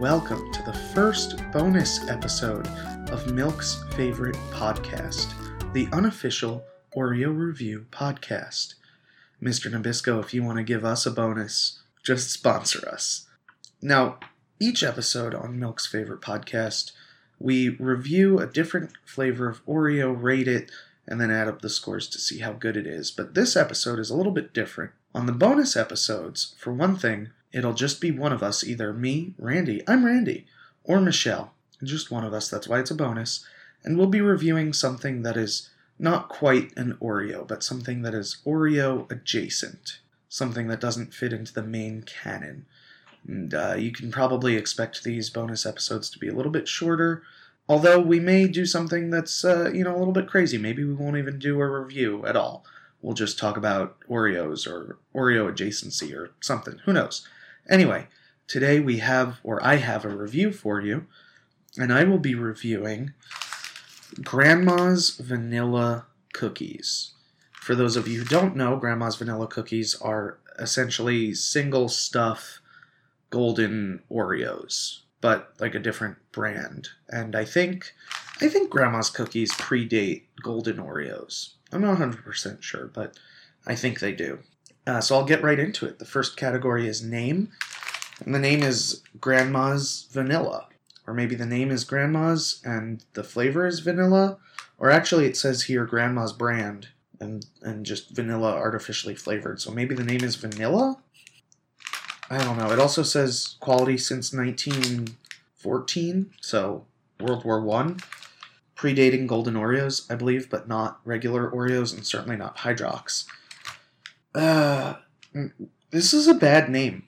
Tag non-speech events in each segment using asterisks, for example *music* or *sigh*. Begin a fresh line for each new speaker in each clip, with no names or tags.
welcome to the first bonus episode of Milk's favorite podcast, the unofficial Oreo Review podcast. Mr. Nabisco, if you want to give us a bonus, just sponsor us. Now, each episode on Milk's favorite podcast, we review a different flavor of Oreo, rate it, and then add up the scores to see how good it is. But this episode is a little bit different. On the bonus episodes, for one thing, it'll just be one of us, either me, Randy, I'm Randy, or Michelle. Just one of us, that's why it's a bonus. And we'll be reviewing something that is not quite an Oreo, but something that is Oreo adjacent. Something that doesn't fit into the main canon. And uh, you can probably expect these bonus episodes to be a little bit shorter, although we may do something that's, uh, you know, a little bit crazy. Maybe we won't even do a review at all. We'll just talk about Oreos or Oreo adjacency or something. Who knows? Anyway, today we have, or I have a review for you, and I will be reviewing Grandma's Vanilla Cookies. For those of you who don't know, Grandma's Vanilla Cookies are essentially single stuff golden Oreos, but like a different brand. And I think I think Grandma's cookies predate golden Oreos. I'm not 100% sure, but I think they do. Uh, so I'll get right into it. The first category is name, and the name is Grandma's Vanilla. Or maybe the name is Grandma's and the flavor is vanilla. Or actually, it says here Grandma's brand and, and just vanilla artificially flavored. So maybe the name is Vanilla? I don't know. It also says quality since 1914, so World War One, predating Golden Oreos, I believe, but not regular Oreos, and certainly not Hydrox. Uh, this is a bad name.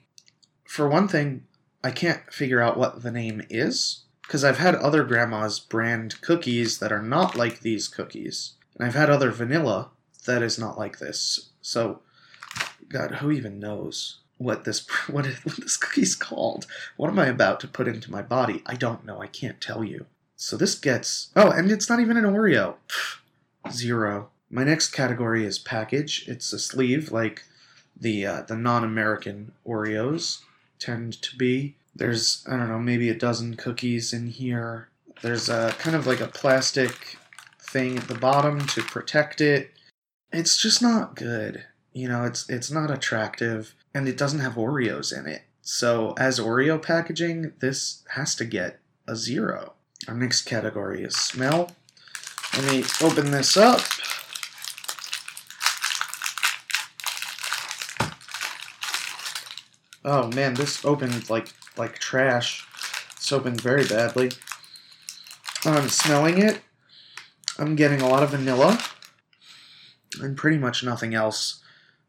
For one thing, I can't figure out what the name is because I've had other grandma's brand cookies that are not like these cookies, and I've had other vanilla that is not like this. So, God, who even knows? what this *laughs* what, what this cookie's called. What am I about to put into my body? I don't know. I can't tell you. So this gets oh, and it's not even an Oreo. Zero. My next category is package. It's a sleeve like the uh, the non-American Oreos tend to be. There's I don't know maybe a dozen cookies in here. There's a kind of like a plastic thing at the bottom to protect it. It's just not good. You know, it's it's not attractive and it doesn't have Oreos in it. So, as Oreo packaging, this has to get a zero. Our next category is smell. Let me open this up. Oh man, this opened like like trash. It's opened very badly. I'm smelling it. I'm getting a lot of vanilla and pretty much nothing else.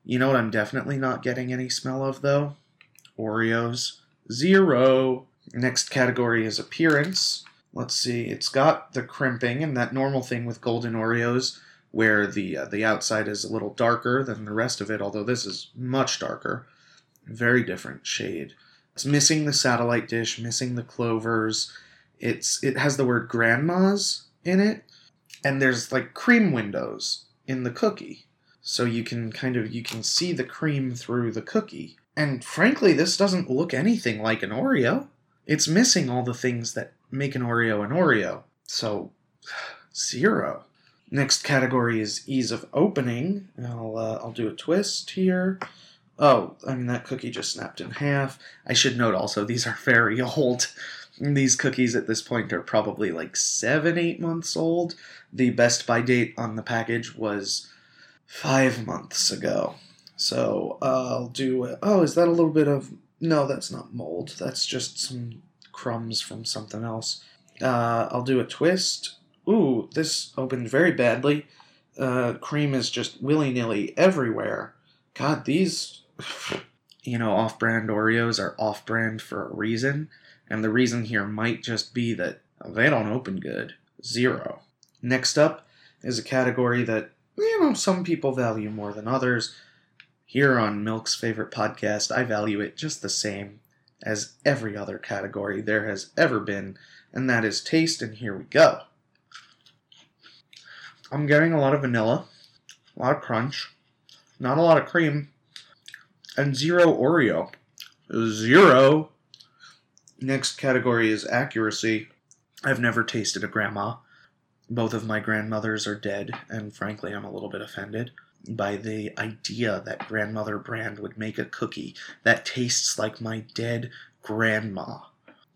You know what I'm definitely not getting any smell of though? Oreos. Zero. Next category is appearance. Let's see. It's got the crimping and that normal thing with golden Oreos where the uh, the outside is a little darker than the rest of it, although this is much darker. Very different shade. It's missing the satellite dish, missing the clovers. It's it has the word grandma's in it, and there's like cream windows in the cookie so you can kind of you can see the cream through the cookie. And frankly, this doesn't look anything like an Oreo. It's missing all the things that make an Oreo an Oreo. So *sighs* zero. Next category is ease of opening. I'll uh, I'll do a twist here. Oh, I mean that cookie just snapped in half. I should note also these are very *laughs* old. These cookies at this point are probably like seven, eight months old. The best by date on the package was five months ago. So I'll do. Oh, is that a little bit of? No, that's not mold. That's just some crumbs from something else. Uh, I'll do a twist. Ooh, this opened very badly. Uh, cream is just willy nilly everywhere. God, these, you know, off brand Oreos are off brand for a reason. And the reason here might just be that they don't open good. Zero. Next up is a category that you know, some people value more than others. Here on Milk's favorite podcast, I value it just the same as every other category there has ever been, and that is taste, and here we go. I'm getting a lot of vanilla, a lot of crunch, not a lot of cream, and zero Oreo. Zero. Next category is accuracy. I've never tasted a grandma. Both of my grandmothers are dead, and frankly, I'm a little bit offended by the idea that grandmother brand would make a cookie that tastes like my dead grandma.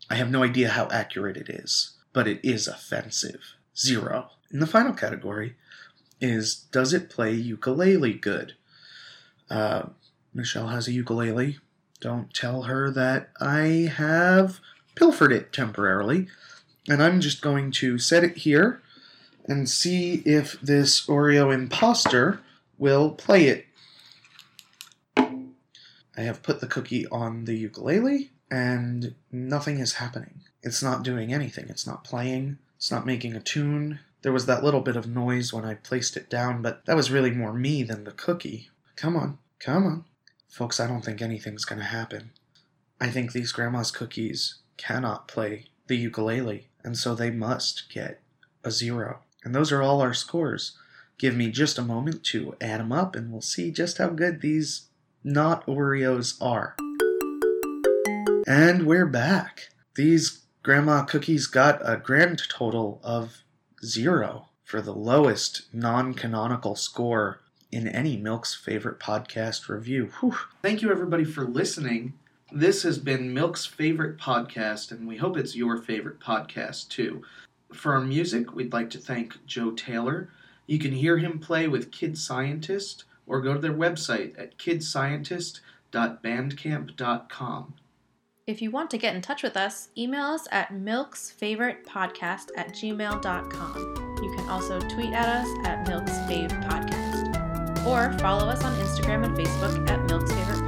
I have no idea how accurate it is, but it is offensive. Zero. And the final category is does it play ukulele good? Uh, Michelle has a ukulele. Don't tell her that I have pilfered it temporarily. And I'm just going to set it here and see if this Oreo imposter will play it. I have put the cookie on the ukulele and nothing is happening. It's not doing anything. It's not playing. It's not making a tune. There was that little bit of noise when I placed it down, but that was really more me than the cookie. Come on, come on. Folks, I don't think anything's going to happen. I think these grandma's cookies cannot play the ukulele, and so they must get a zero. And those are all our scores. Give me just a moment to add them up, and we'll see just how good these not Oreos are. And we're back. These grandma cookies got a grand total of zero for the lowest non canonical score in any Milk's favorite podcast review. Whew. Thank you, everybody, for listening. This has been Milk's favorite podcast, and we hope it's your favorite podcast too. For our music, we'd like to thank Joe Taylor. You can hear him play with Kid Scientist or go to their website at kidscientist.bandcamp.com.
If you want to get in touch with us, email us at milksfavoritepodcast at gmail.com. You can also tweet at us at milksfavepodcast. Or follow us on Instagram and Facebook at Milk's Favorite